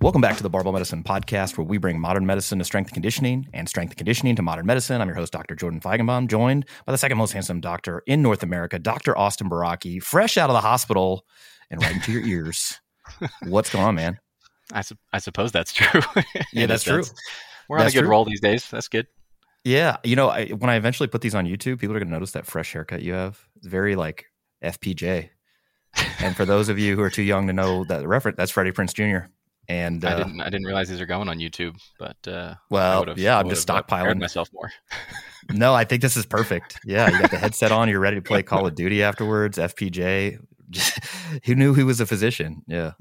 Welcome back to the Barbell Medicine Podcast, where we bring modern medicine to strength and conditioning and strength and conditioning to modern medicine. I'm your host, Dr. Jordan Feigenbaum, joined by the second most handsome doctor in North America, Dr. Austin Baraki, fresh out of the hospital and right into your ears. What's going on, man? I, su- I suppose that's true. yeah, that's true. We're on a good true. roll these days. That's good. Yeah. You know, I, when I eventually put these on YouTube, people are going to notice that fresh haircut you have. It's very like FPJ. and for those of you who are too young to know that reference, that's Freddie Prinze Jr. And uh, I didn't, I didn't realize these are going on YouTube, but uh, well, yeah, I'm just stockpiling myself more. no, I think this is perfect. Yeah, you got the headset on, you're ready to play Call of Duty afterwards. FPJ, who knew he was a physician? Yeah.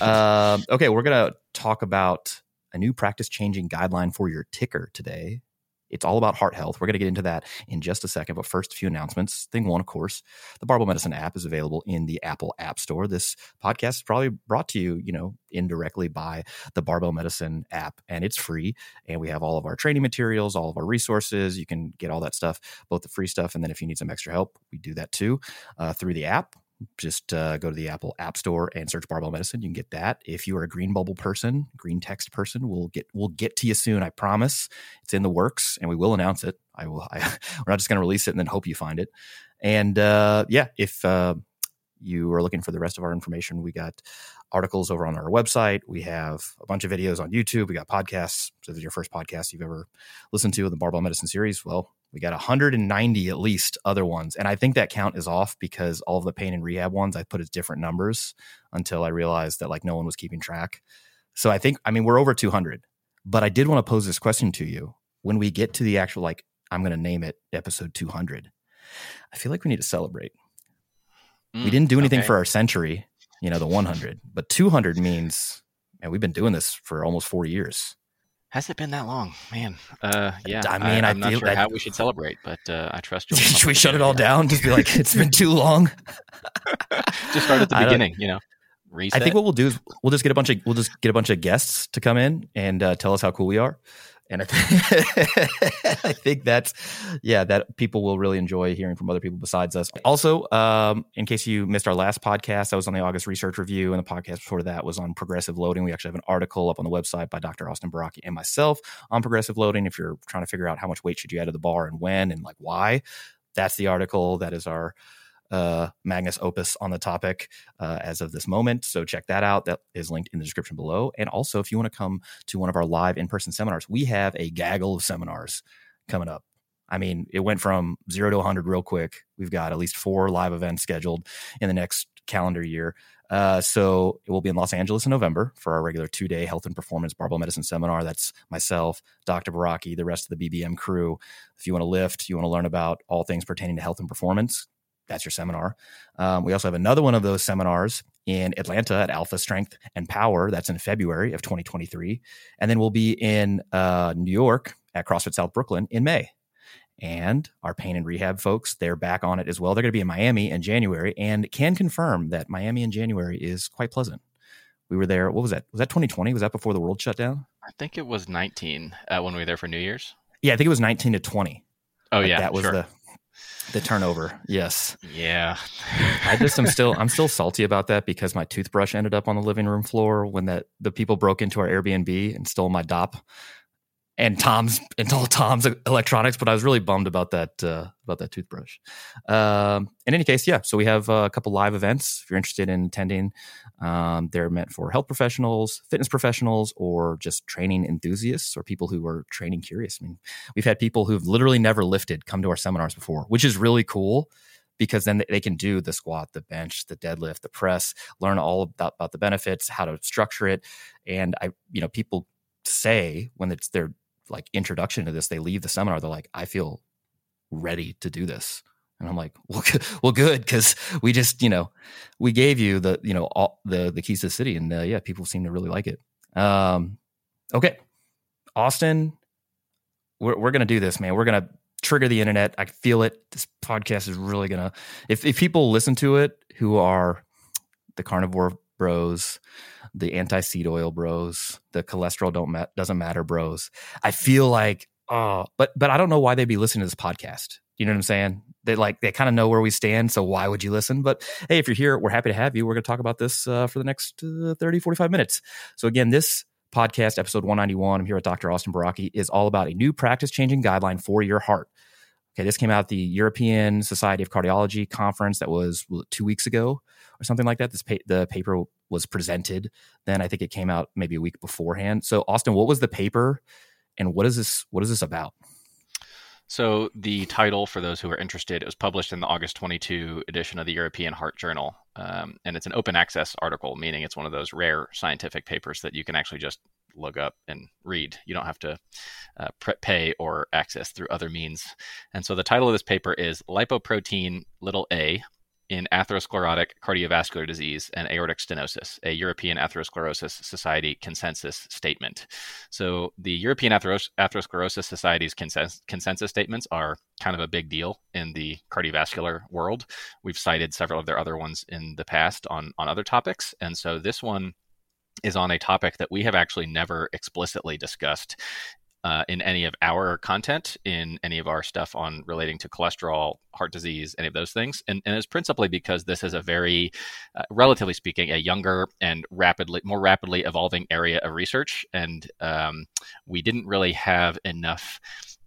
um, okay, we're gonna talk about a new practice changing guideline for your ticker today. It's all about heart health. We're going to get into that in just a second. But first, a few announcements. Thing one, of course, the Barbell Medicine app is available in the Apple App Store. This podcast is probably brought to you, you know, indirectly by the Barbell Medicine app, and it's free. And we have all of our training materials, all of our resources. You can get all that stuff, both the free stuff, and then if you need some extra help, we do that too uh, through the app just uh, go to the Apple App Store and search Barbell Medicine. You can get that. If you are a green bubble person, green text person, we'll get we'll get to you soon. I promise. It's in the works, and we will announce it. I will. I, we're not just going to release it and then hope you find it. And uh, yeah, if uh, you are looking for the rest of our information, we got articles over on our website. We have a bunch of videos on YouTube. We got podcasts. So if your first podcast you've ever listened to in the Barbell Medicine series, well, we got 190 at least other ones. And I think that count is off because all of the pain and rehab ones I put as different numbers until I realized that like no one was keeping track. So I think, I mean, we're over 200. But I did want to pose this question to you. When we get to the actual, like, I'm going to name it episode 200, I feel like we need to celebrate. Mm, we didn't do anything okay. for our century, you know, the 100, but 200 means, man, we've been doing this for almost four years. Has it been that long, man? Uh, yeah. I mean, I, am not sure that, how we should celebrate, but uh, I trust you. Should we shut it all down? Just be like, it's been too long. just start at the beginning, you know. Reset. I think what we'll do is we'll just get a bunch of we'll just get a bunch of guests to come in and uh, tell us how cool we are. And I, th- I think that's, yeah, that people will really enjoy hearing from other people besides us. Also, um, in case you missed our last podcast, I was on the August Research Review, and the podcast before that was on progressive loading. We actually have an article up on the website by Dr. Austin Baraki and myself on progressive loading. If you're trying to figure out how much weight should you add to the bar and when and like why, that's the article. That is our uh, Magnus Opus on the topic uh, as of this moment. So check that out. That is linked in the description below. And also, if you want to come to one of our live in person seminars, we have a gaggle of seminars coming up. I mean, it went from zero to 100 real quick. We've got at least four live events scheduled in the next calendar year. Uh, so it will be in Los Angeles in November for our regular two day health and performance barbell medicine seminar. That's myself, Dr. Baraki, the rest of the BBM crew. If you want to lift, you want to learn about all things pertaining to health and performance, that's your seminar. Um, we also have another one of those seminars in Atlanta at Alpha Strength and Power. That's in February of 2023. And then we'll be in uh, New York at CrossFit South Brooklyn in May. And our pain and rehab folks, they're back on it as well. They're going to be in Miami in January and can confirm that Miami in January is quite pleasant. We were there. What was that? Was that 2020? Was that before the world shut down? I think it was 19 uh, when we were there for New Year's. Yeah, I think it was 19 to 20. Oh like yeah, that was sure. the the turnover, yes. Yeah. I just am still I'm still salty about that because my toothbrush ended up on the living room floor when that the people broke into our Airbnb and stole my DOP. and Tom's and all Tom's electronics, but I was really bummed about that uh, about that toothbrush. Um, in any case, yeah. So we have a couple live events. If you're interested in attending, um, they're meant for health professionals, fitness professionals, or just training enthusiasts or people who are training curious. I mean, we've had people who've literally never lifted come to our seminars before, which is really cool because then they can do the squat, the bench, the deadlift, the press, learn all about, about the benefits, how to structure it. And I, you know, people say when it's their like introduction to this, they leave the seminar, they're like, I feel ready to do this. And I'm like, well, well, good, because we just, you know, we gave you the, you know, all the the keys to the city, and uh, yeah, people seem to really like it. Um, okay, Austin, we're we're gonna do this, man. We're gonna trigger the internet. I feel it. This podcast is really gonna. If if people listen to it who are the carnivore bros, the anti seed oil bros, the cholesterol don't ma- doesn't matter bros. I feel like oh, but but I don't know why they'd be listening to this podcast. You know what I'm saying? They like they kind of know where we stand, so why would you listen? But hey, if you're here, we're happy to have you. We're going to talk about this uh, for the next uh, 30, 45 minutes. So again, this podcast, episode 191, I'm here with Dr. Austin Baraki, is all about a new practice changing guideline for your heart. Okay, this came out the European Society of Cardiology conference that was two weeks ago or something like that. This pa- the paper was presented. Then I think it came out maybe a week beforehand. So Austin, what was the paper, and what is this? What is this about? So the title, for those who are interested, it was published in the August 22 edition of the European Heart Journal, um, and it's an open access article, meaning it's one of those rare scientific papers that you can actually just look up and read. You don't have to uh, pay or access through other means. And so the title of this paper is Lipoprotein little a in atherosclerotic cardiovascular disease and aortic stenosis, a European Atherosclerosis Society consensus statement. So, the European Atheros- Atherosclerosis Society's consens- consensus statements are kind of a big deal in the cardiovascular world. We've cited several of their other ones in the past on, on other topics. And so, this one is on a topic that we have actually never explicitly discussed uh, in any of our content, in any of our stuff on relating to cholesterol, heart disease, any of those things. And, and it's principally because this is a very, uh, relatively speaking, a younger and rapidly, more rapidly evolving area of research. And um, we didn't really have enough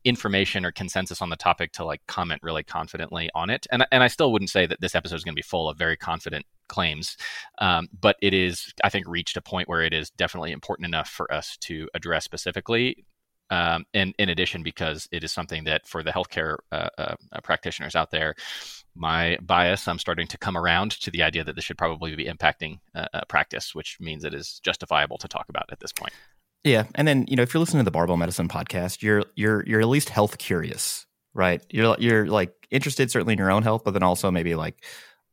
information or consensus on the topic to like comment really confidently on it. And, and I still wouldn't say that this episode is going to be full of very confident claims, um, but it is, I think, reached a point where it is definitely important enough for us to address specifically um, and in addition, because it is something that for the healthcare uh, uh, practitioners out there, my bias, I'm starting to come around to the idea that this should probably be impacting uh, uh, practice, which means it is justifiable to talk about at this point. Yeah, and then you know if you're listening to the Barbell Medicine podcast, you're you're you're at least health curious, right? You're you're like interested certainly in your own health, but then also maybe like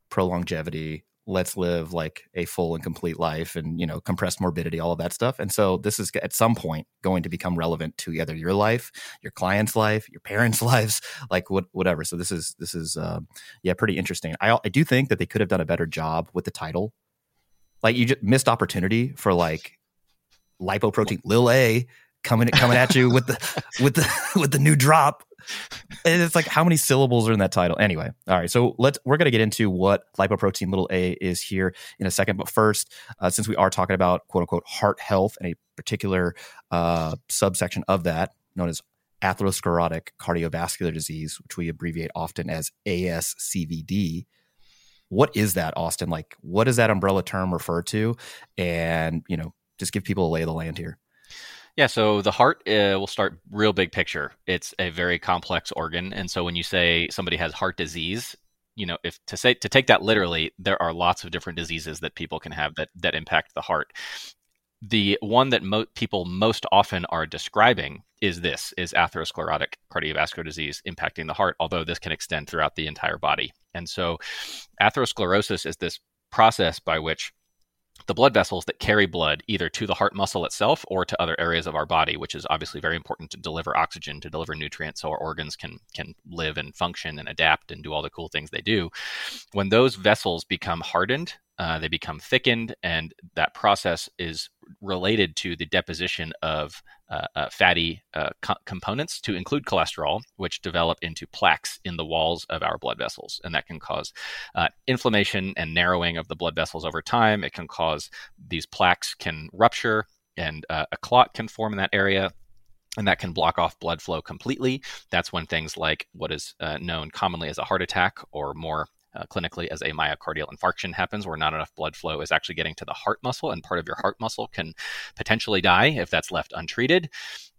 pro longevity, let's live like a full and complete life and you know compressed morbidity all of that stuff. And so this is at some point going to become relevant to either your life your client's life your parents lives like what, whatever. So this is this is uh, yeah pretty interesting. I, I do think that they could have done a better job with the title. Like you just missed opportunity for like lipoprotein lil a coming coming at you with the with the with the new drop. And it's like how many syllables are in that title? Anyway all right. So let's we're going to get into what lipoprotein little a is here in a second. But first uh, since we are talking about quote unquote heart health and a particular uh, subsection of that known as atherosclerotic cardiovascular disease which we abbreviate often as ascvd what is that austin? Like what does that umbrella term refer to? And you know just give people a lay of the land here yeah, so the heart uh, will start real big picture. It's a very complex organ, and so when you say somebody has heart disease, you know, if to say to take that literally, there are lots of different diseases that people can have that that impact the heart. The one that mo- people most often are describing is this: is atherosclerotic cardiovascular disease impacting the heart. Although this can extend throughout the entire body, and so atherosclerosis is this process by which the blood vessels that carry blood either to the heart muscle itself or to other areas of our body, which is obviously very important to deliver oxygen, to deliver nutrients so our organs can can live and function and adapt and do all the cool things they do. When those vessels become hardened, uh, they become thickened, and that process is related to the deposition of uh, uh, fatty uh, co- components to include cholesterol, which develop into plaques in the walls of our blood vessels. And that can cause uh, inflammation and narrowing of the blood vessels over time. It can cause these plaques can rupture and a clot can form in that area and that can block off blood flow completely. That's when things like what is uh, known commonly as a heart attack or more uh, clinically as a myocardial infarction happens, where not enough blood flow is actually getting to the heart muscle, and part of your heart muscle can potentially die if that's left untreated.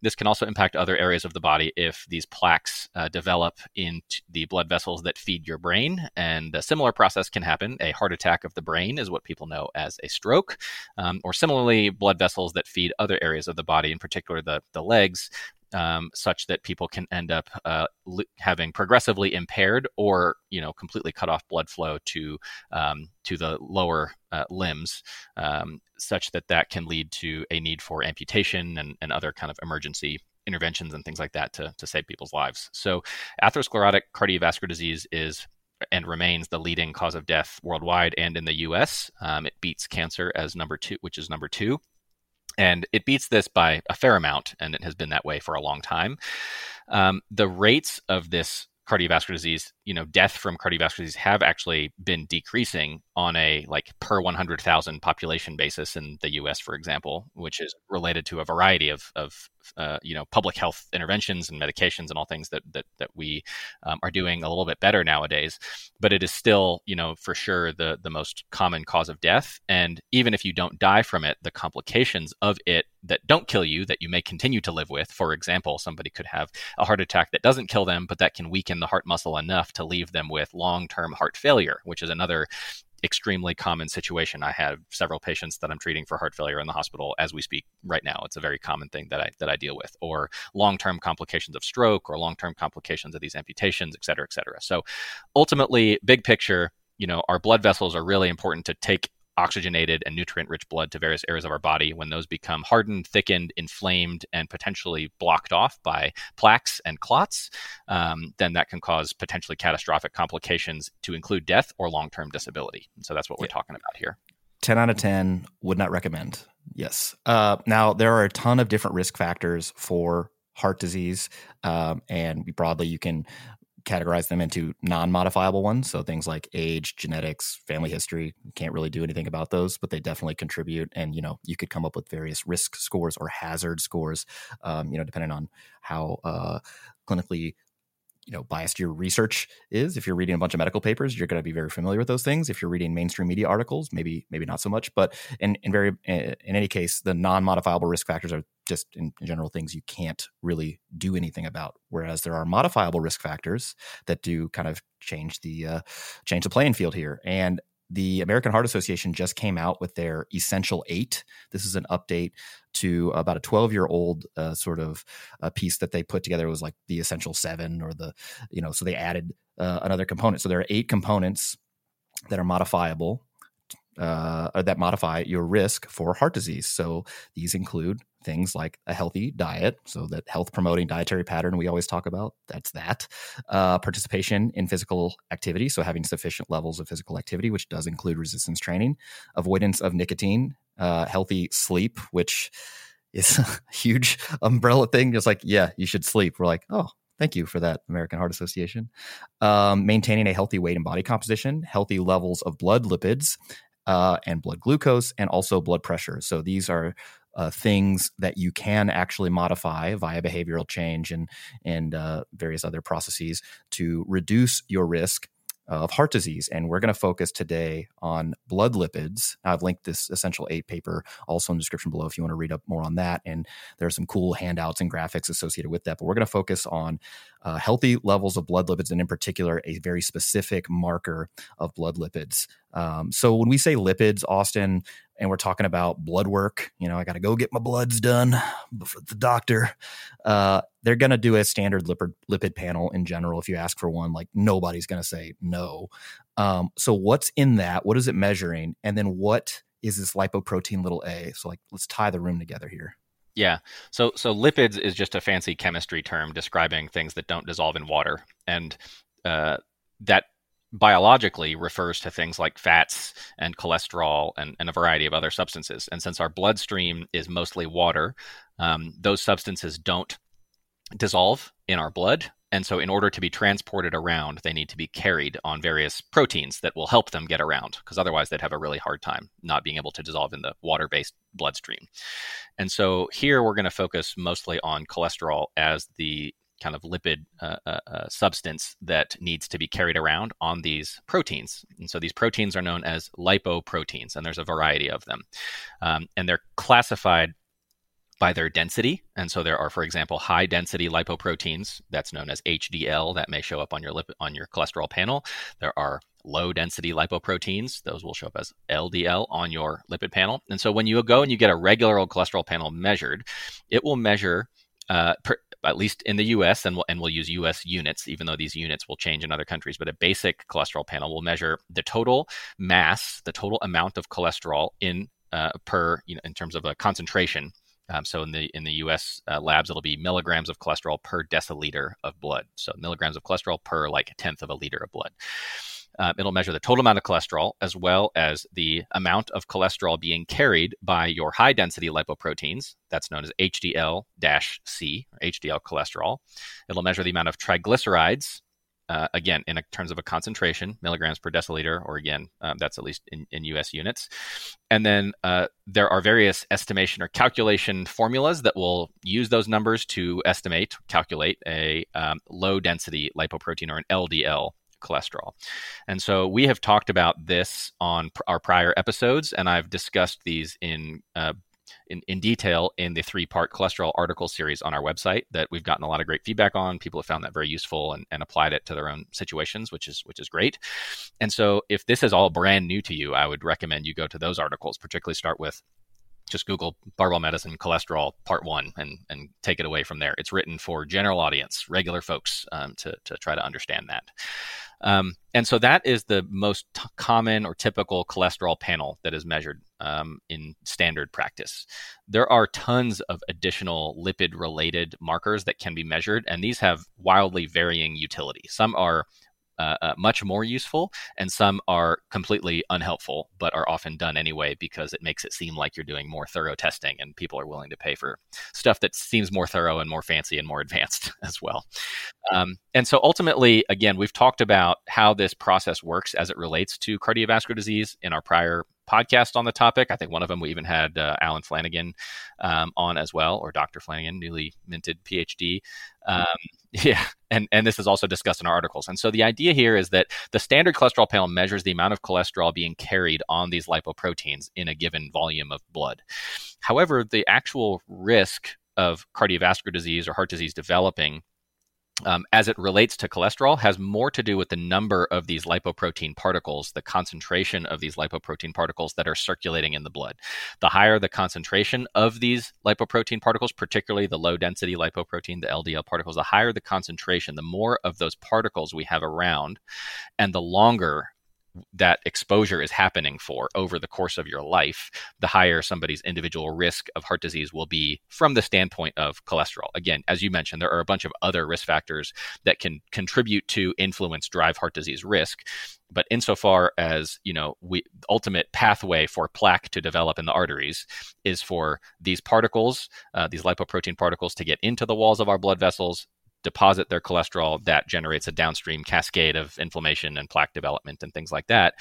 This can also impact other areas of the body if these plaques uh, develop in the blood vessels that feed your brain. And a similar process can happen. A heart attack of the brain is what people know as a stroke, um, or similarly, blood vessels that feed other areas of the body, in particular the, the legs, um, such that people can end up uh, having progressively impaired or you know completely cut off blood flow to um, to the lower uh, limbs, um, such that that can lead to a need for amputation and, and other kind of emergency interventions and things like that to, to save people's lives. So atherosclerotic cardiovascular disease is and remains the leading cause of death worldwide and in the U.S. Um, it beats cancer as number two, which is number two and it beats this by a fair amount, and it has been that way for a long time. Um, the rates of this cardiovascular disease, you know, death from cardiovascular disease have actually been decreasing on a like per 100,000 population basis in the U.S., for example, which is related to a variety of, of uh, you know public health interventions and medications and all things that that that we um, are doing a little bit better nowadays. But it is still you know for sure the the most common cause of death. And even if you don't die from it, the complications of it that don't kill you that you may continue to live with. For example, somebody could have a heart attack that doesn't kill them, but that can weaken the heart muscle enough to leave them with long term heart failure, which is another extremely common situation. I have several patients that I'm treating for heart failure in the hospital as we speak right now. It's a very common thing that I that I deal with, or long-term complications of stroke, or long-term complications of these amputations, et cetera, et cetera. So ultimately, big picture, you know, our blood vessels are really important to take oxygenated and nutrient rich blood to various areas of our body, when those become hardened, thickened, inflamed, and potentially blocked off by plaques and clots, um, then that can cause potentially catastrophic complications to include death or long term disability. And so that's what we're talking about here. 10 out of 10 would not recommend. Yes. Uh, now, there are a ton of different risk factors for heart disease. Um, and broadly, you can categorize them into non-modifiable ones. So things like age genetics family history can't really do anything about those but they definitely contribute. And you know you could come up with various risk scores or hazard scores um, you know depending on how uh, clinically you know biased your research is. If you're reading a bunch of medical papers you're going to be very familiar with those things. If you're reading mainstream media articles maybe maybe not so much. But in in very in any case the non-modifiable risk factors are just in, general things you can't really do anything about whereas there are modifiable risk factors that do kind of change the uh, change the playing field here and the American Heart Association just came out with their Essential Eight. This is an update to about a 12 year old uh, sort of uh, piece that they put together. It was like the Essential Seven or the, you know, so they added uh, another component. So there are eight components that are modifiable uh, that modify your risk for heart disease. So these include things like a healthy diet, so that health promoting dietary pattern we always talk about. That's that. Uh, participation in physical activity, so having sufficient levels of physical activity, which does include resistance training, avoidance of nicotine, uh, healthy sleep, which is a huge umbrella thing. Just like, yeah, you should sleep. We're like, oh, Thank you for that, American Heart Association. Um, maintaining a healthy weight and body composition, healthy levels of blood lipids, uh, and blood glucose, and also blood pressure. So these are uh, things that you can actually modify via behavioral change and and uh, various other processes to reduce your risk of heart disease. And we're going to focus today on blood lipids. I've linked this Essential 8 paper also in the description below if you want to read up more on that. And there are some cool handouts and graphics associated with that. But we're going to focus on uh, healthy levels of blood lipids and, in particular, a very specific marker of blood lipids. Um, so when we say lipids, Austin, and we're talking about blood work, you know, I got to go get my bloods done for the doctor. Uh, they're going to do a standard lipid lipid panel in general. If you ask for one, like nobody's going to say no. Um, so what's in that? What is it measuring? And then what is this lipoprotein little a? So like, let's tie the room together here. Yeah. So so lipids is just a fancy chemistry term describing things that don't dissolve in water, and uh, that biologically refers to things like fats and cholesterol and, and, a variety of other substances. And since our bloodstream is mostly water, um, those substances don't dissolve in our blood and so in order to be transported around, they need to be carried on various proteins that will help them get around, because otherwise they'd have a really hard time not being able to dissolve in the water-based bloodstream. And so here we're going to focus mostly on cholesterol as the kind of lipid uh, uh, uh, substance that needs to be carried around on these proteins. And so these proteins are known as lipoproteins, and there's a variety of them. Um, and they're classified by their density. And so there are, for example, high density lipoproteins, that's known as HDL, that may show up on your lip, on your cholesterol panel. There are low density lipoproteins, those will show up as LDL on your lipid panel. And so when you go and you get a regular old cholesterol panel measured, it will measure uh, per, at least in the US, and we'll, and we'll use US units, even though these units will change in other countries. But a basic cholesterol panel will measure the total mass, the total amount of cholesterol in uh, per, you know, in terms of a concentration. Um, so in the in the U.S. Uh, labs, it'll be milligrams of cholesterol per deciliter of blood. So milligrams of cholesterol per like a tenth of a liter of blood. Uh, it'll measure the total amount of cholesterol as well as the amount of cholesterol being carried by your high density lipoproteins. That's known as HDL C, or HDL cholesterol. It'll measure the amount of triglycerides. Uh, again, in terms of a concentration, milligrams per deciliter, or again, um, that's at least in, in, US units. And then uh, there are various estimation or calculation formulas that will use those numbers to estimate, calculate a um, low density lipoprotein or an LDL cholesterol. And so we have talked about this on pr- our prior episodes, and I've discussed these in. Uh, in, in detail in the three part cholesterol article series on our website that we've gotten a lot of great feedback on. People have found that very useful and, and applied it to their own situations, which is which is great. And so if this is all brand new to you, I would recommend you go to those articles, particularly start with just Google barbell medicine cholesterol part one and and take it away from there. It's written for general audience, regular folks um, to to try to understand that. Um, and so that is the most t- common or typical cholesterol panel that is measured um, in standard practice. There are tons of additional lipid related markers that can be measured, and these have wildly varying utility. Some are uh, uh, much more useful, and some are completely unhelpful, but are often done anyway because it makes it seem like you're doing more thorough testing, and people are willing to pay for stuff that seems more thorough and more fancy and more advanced as well. Um, and so ultimately, again, we've talked about how this process works as it relates to cardiovascular disease in our prior podcast on the topic. I think one of them we even had uh, Alan Flanagan um, on as well, or Dr. Flanagan, newly minted PhD. Um, yeah, and and this is also discussed in our articles. And so the idea here is that the standard cholesterol panel measures the amount of cholesterol being carried on these lipoproteins in a given volume of blood. However, the actual risk of cardiovascular disease or heart disease developing um, as it relates to cholesterol has more to do with the number of these lipoprotein particles, the concentration of these lipoprotein particles that are circulating in the blood. The higher the concentration of these lipoprotein particles, particularly the low density lipoprotein, the LDL particles, the higher the concentration, the more of those particles we have around, and the longer that exposure is happening for over the course of your life, the higher somebody's individual risk of heart disease will be from the standpoint of cholesterol. Again, as you mentioned, there are a bunch of other risk factors that can contribute to influence drive heart disease risk. But insofar as you know, we ultimate pathway for plaque to develop in the arteries is for these particles, uh, these lipoprotein particles, to get into the walls of our blood vessels, deposit their cholesterol, that generates a downstream cascade of inflammation and plaque development and things like that.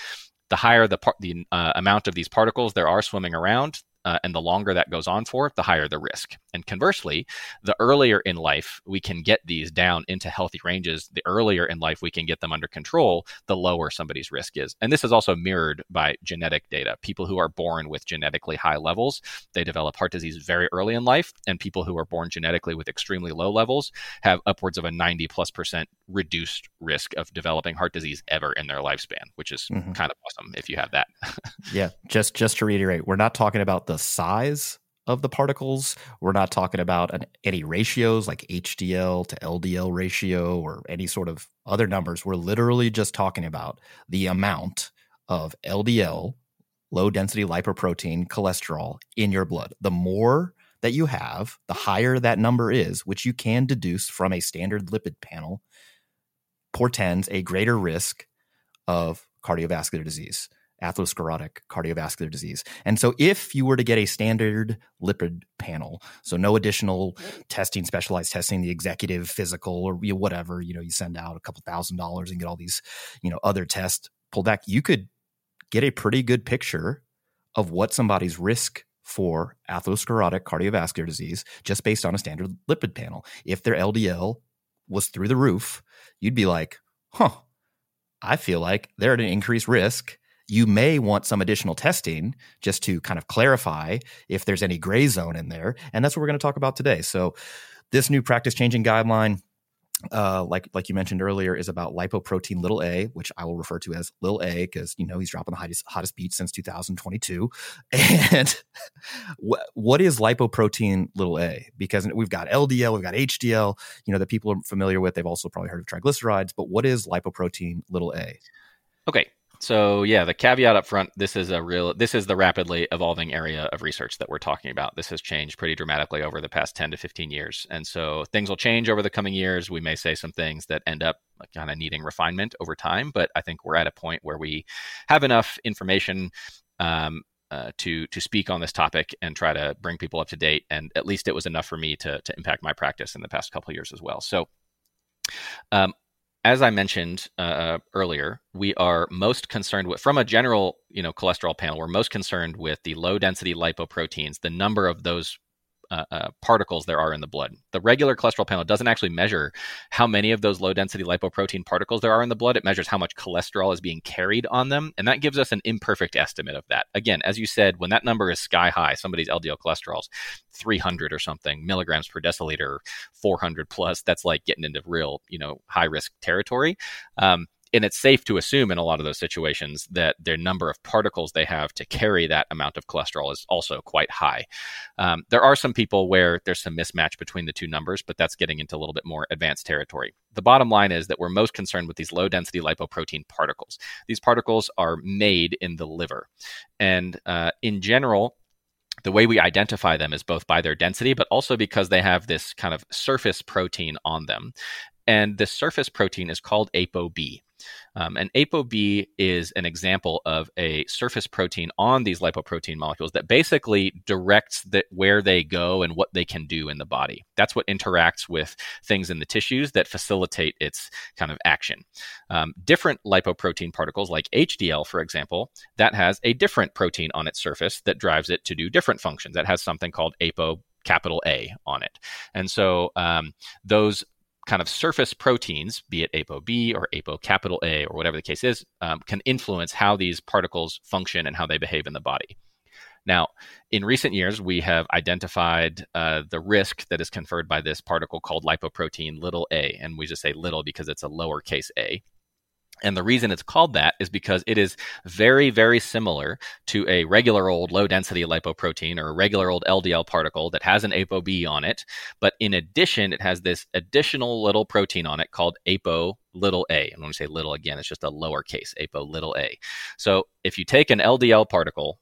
The higher the, par- the uh, amount of these particles there are swimming around, uh, and the longer that goes on for, the higher the risk. And conversely, the earlier in life we can get these down into healthy ranges, the earlier in life we can get them under control, the lower somebody's risk is. And this is also mirrored by genetic data. People who are born with genetically high levels, they develop heart disease very early in life, and people who are born genetically with extremely low levels have upwards of a 90 plus percent reduced risk of developing heart disease ever in their lifespan, which is mm-hmm. kind of awesome if you have that. yeah, just just to reiterate, we're not talking about the size of the particles. We're not talking about an, any ratios like HDL to LDL ratio or any sort of other numbers. We're literally just talking about the amount of LDL, low density lipoprotein cholesterol in your blood. The more that you have, the higher that number is, which you can deduce from a standard lipid panel, portends a greater risk of cardiovascular disease. Atherosclerotic cardiovascular disease. And so, if you were to get a standard lipid panel, so no additional testing, specialized testing, the executive physical or whatever, you know, you send out a couple thousand dollars and get all these, you know, other tests pulled back, you could get a pretty good picture of what somebody's risk for atherosclerotic cardiovascular disease just based on a standard lipid panel. If their LDL was through the roof, you'd be like, huh, I feel like they're at an increased risk. You may want some additional testing just to kind of clarify if there's any gray zone in there. And that's what we're going to talk about today. So, this new practice changing guideline uh, like like you mentioned earlier, is about lipoprotein little a, which I will refer to as little a because you know he's dropping the hottest, hottest beat since 2022. And what what is lipoprotein little a? Because we've got LDL, we've got HDL, you know that people are familiar with. They've also probably heard of triglycerides, but what is lipoprotein little a? Okay, so yeah, the caveat up front, this is a real this is the rapidly evolving area of research that we're talking about. This has changed pretty dramatically over the past 10 to 15 years. And so things will change over the coming years. We may say some things that end up kind of needing refinement over time, but I think we're at a point where we have enough information um, uh, to to speak on this topic and try to bring people up to date. And at least it was enough for me to to impact my practice in the past couple years as well. So um, as I mentioned uh, uh, earlier, we are most concerned with, from a general, you know, cholesterol panel, we're most concerned with the low density lipoproteins, the number of those uh, uh, particles there are in the blood. The regular cholesterol panel doesn't actually measure how many of those low density lipoprotein particles there are in the blood. It measures how much cholesterol is being carried on them. And that gives us an imperfect estimate of that. Again, as you said, when that number is sky high, somebody's LDL cholesterol is 300 or something milligrams per deciliter, 400 plus, that's like getting into real, you know, high risk territory. Um, and it's safe to assume in a lot of those situations that their number of particles they have to carry that amount of cholesterol is also quite high. Um, there are some people where there's some mismatch between the two numbers, but that's getting into a little bit more advanced territory. The bottom line is that we're most concerned with these low density lipoprotein particles. These particles are made in the liver. And uh, in general, the way we identify them is both by their density, but also because they have this kind of surface protein on them. And the surface protein is called ApoB. Um, and ApoB is an example of a surface protein on these lipoprotein molecules that basically directs the, where they go and what they can do in the body. That's what interacts with things in the tissues that facilitate its kind of action. Um, different lipoprotein particles, like HDL, for example, that has a different protein on its surface that drives it to do different functions. That has something called Apo capital A on it. And so um, those kind of surface proteins, be it ApoB or Apo capital A or whatever the case is, um, can influence how these particles function and how they behave in the body. Now, in recent years, we have identified uh, the risk that is conferred by this particle called lipoprotein little a, and we just say little because it's a lowercase a. And the reason it's called that is because it is very, very similar to a regular old low density lipoprotein or a regular old LDL particle that has an ApoB on it. But in addition, it has this additional little protein on it called Apo little a. And when we say little again, it's just a lowercase, Apo little a. So if you take an LDL particle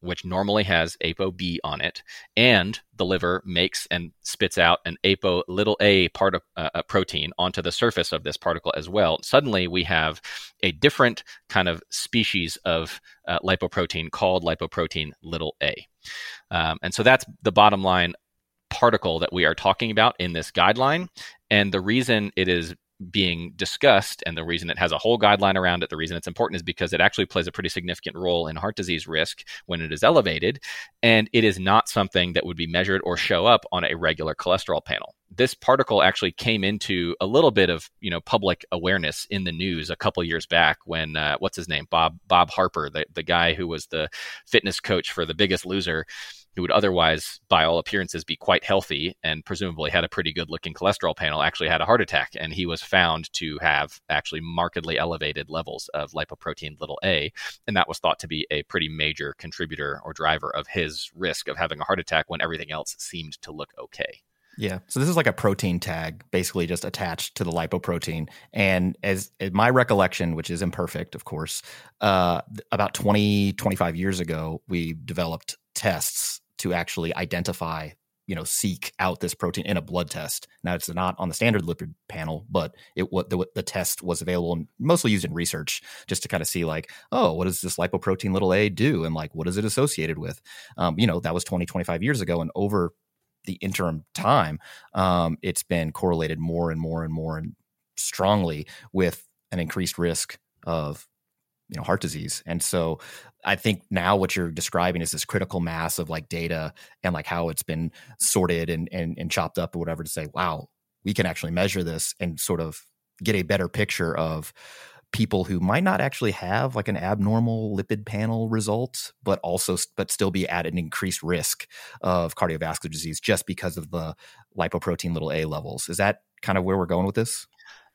which normally has ApoB on it, and the liver makes and spits out an apo little a part of uh, a protein onto the surface of this particle as well. Suddenly, we have a different kind of species of uh, lipoprotein called lipoprotein little a, um, and so that's the bottom line particle that we are talking about in this guideline. And the reason it is being discussed and the reason it has a whole guideline around it the reason it's important is because it actually plays a pretty significant role in heart disease risk when it is elevated and it is not something that would be measured or show up on a regular cholesterol panel. This particle actually came into a little bit of you know public awareness in the news a couple years back when uh, what's his name? Bob Bob Harper the, the guy who was the fitness coach for the biggest loser who would otherwise, by all appearances, be quite healthy and presumably had a pretty good looking cholesterol panel, actually had a heart attack. And he was found to have actually markedly elevated levels of lipoprotein little a. And that was thought to be a pretty major contributor or driver of his risk of having a heart attack when everything else seemed to look okay. Yeah. So this is like a protein tag, basically just attached to the lipoprotein. And as, as my recollection, which is imperfect, of course, uh, about 20, 25 years ago, we developed tests to actually identify you know seek out this protein in a blood test. Now it's not on the standard lipid panel, but it what the, the test was available and mostly used in research just to kind of see like, oh, what does this lipoprotein little a do, and like what is it associated with? Um, you know, that was 20, 25 years ago, and over the interim time, um, it's been correlated more and more and more and strongly with an increased risk of you know heart disease. And so i think now what you're describing is this critical mass of like data and like how it's been sorted and and, and chopped up or whatever to say wow we can actually measure this and sort of get a better picture of people who might not actually have like an abnormal lipid panel result but also but still be at an increased risk of cardiovascular disease just because of the lipoprotein little a levels. Is that kind of where we're going with this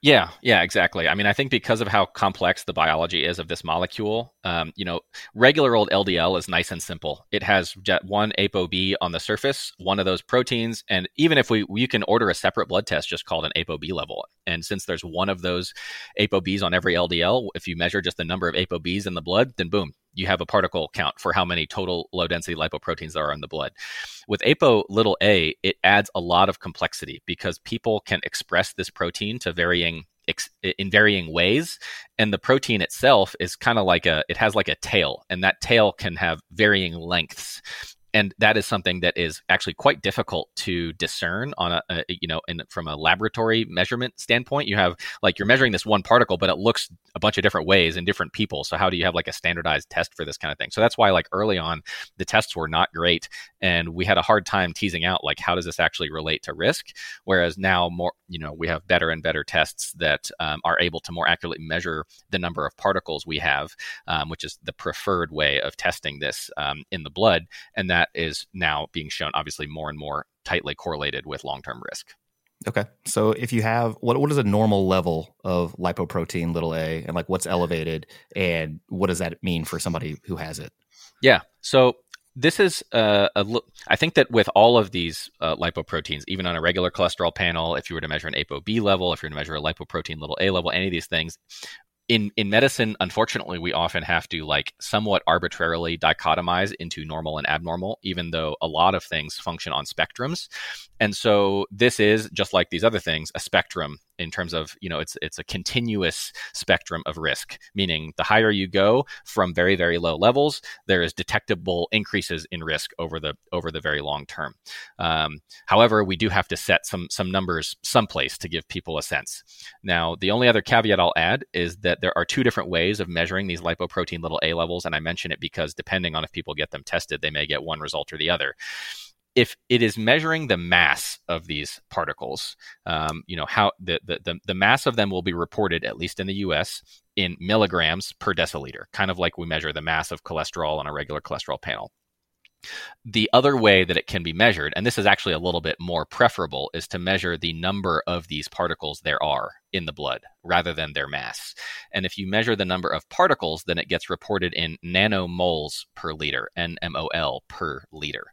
yeah, yeah, exactly. I mean, I think because of how complex the biology is of this molecule, um, you know, regular old LDL is nice and simple. It has one ApoB on the surface, one of those proteins, and even if we you can order a separate blood test just called an ApoB level, and since there's one of those ApoBs on every LDL, if you measure just the number of ApoBs in the blood, then boom, you have a particle count for how many total low density lipoproteins there are in the blood. With APO little a, it adds a lot of complexity because people can express this protein to varying in varying ways and the protein itself is kind of like a it has like a tail and that tail can have varying lengths and that is something that is actually quite difficult to discern on a, a, you know in, from a laboratory measurement standpoint. You have like you're measuring this one particle but it looks a bunch of different ways in different people. So how do you have like a standardized test for this kind of thing? So that's why like early on the tests were not great and we had a hard time teasing out like how does this actually relate to risk? Whereas now more you know we have better and better tests that um, are able to more accurately measure the number of particles we have um, which is the preferred way of testing this um, in the blood. And that that is now being shown obviously more and more tightly correlated with long-term risk. Okay. So if you have what what is a normal level of lipoprotein little a and like what's elevated and what does that mean for somebody who has it? Yeah. So this is uh, a look. I think that with all of these uh, lipoproteins, even on a regular cholesterol panel, if you were to measure an ApoB level, if you're to measure a lipoprotein little a level, any of these things, in in medicine unfortunately we often have to like somewhat arbitrarily dichotomize into normal and abnormal even though a lot of things function on spectrums. And so this is just like these other things a spectrum in terms of you know it's it's a continuous spectrum of risk meaning the higher you go from very very low levels there is detectable increases in risk over the over the very long term. Um, however we do have to set some some numbers someplace to give people a sense. Now the only other caveat i'll add is that there are two different ways of measuring these lipoprotein little a levels and i mention it because depending on if people get them tested they may get one result or the other if it is measuring the mass of these particles, um, you know how the, the the mass of them will be reported at least in the U.S. in milligrams per deciliter, kind of like we measure the mass of cholesterol on a regular cholesterol panel. The other way that it can be measured, and this is actually a little bit more preferable, is to measure the number of these particles there are in the blood rather than their mass. And if you measure the number of particles, then it gets reported in nanomoles per liter, NMOL per liter.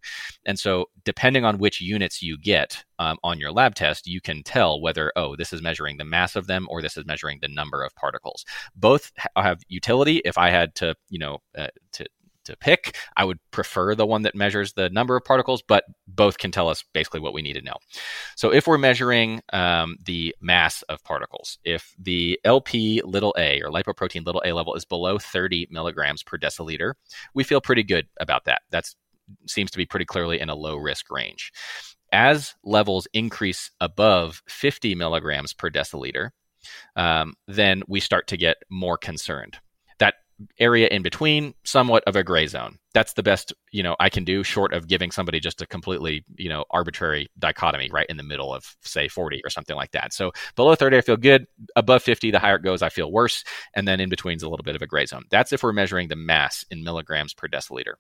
And so, depending on which units you get um, on your lab test, you can tell whether, oh, this is measuring the mass of them or this is measuring the number of particles. Both have utility. If I had to, you know, uh, to to pick. I would prefer the one that measures the number of particles, but both can tell us basically what we need to know. So if we're measuring um, the mass of particles, if the LP little a or lipoprotein little a level is below 30 milligrams per deciliter, we feel pretty good about that. That seems to be pretty clearly in a low risk range. As levels increase above 50 milligrams per deciliter, um, then we start to get more concerned area in between, somewhat of a gray zone. That's the best, you know, I can do short of giving somebody just a completely, you know, arbitrary dichotomy right in the middle of say 40 or something like that. So below 30 I feel good, above 50 the higher it goes I feel worse, and then in between is a little bit of a gray zone. That's if we're measuring the mass in milligrams per deciliter.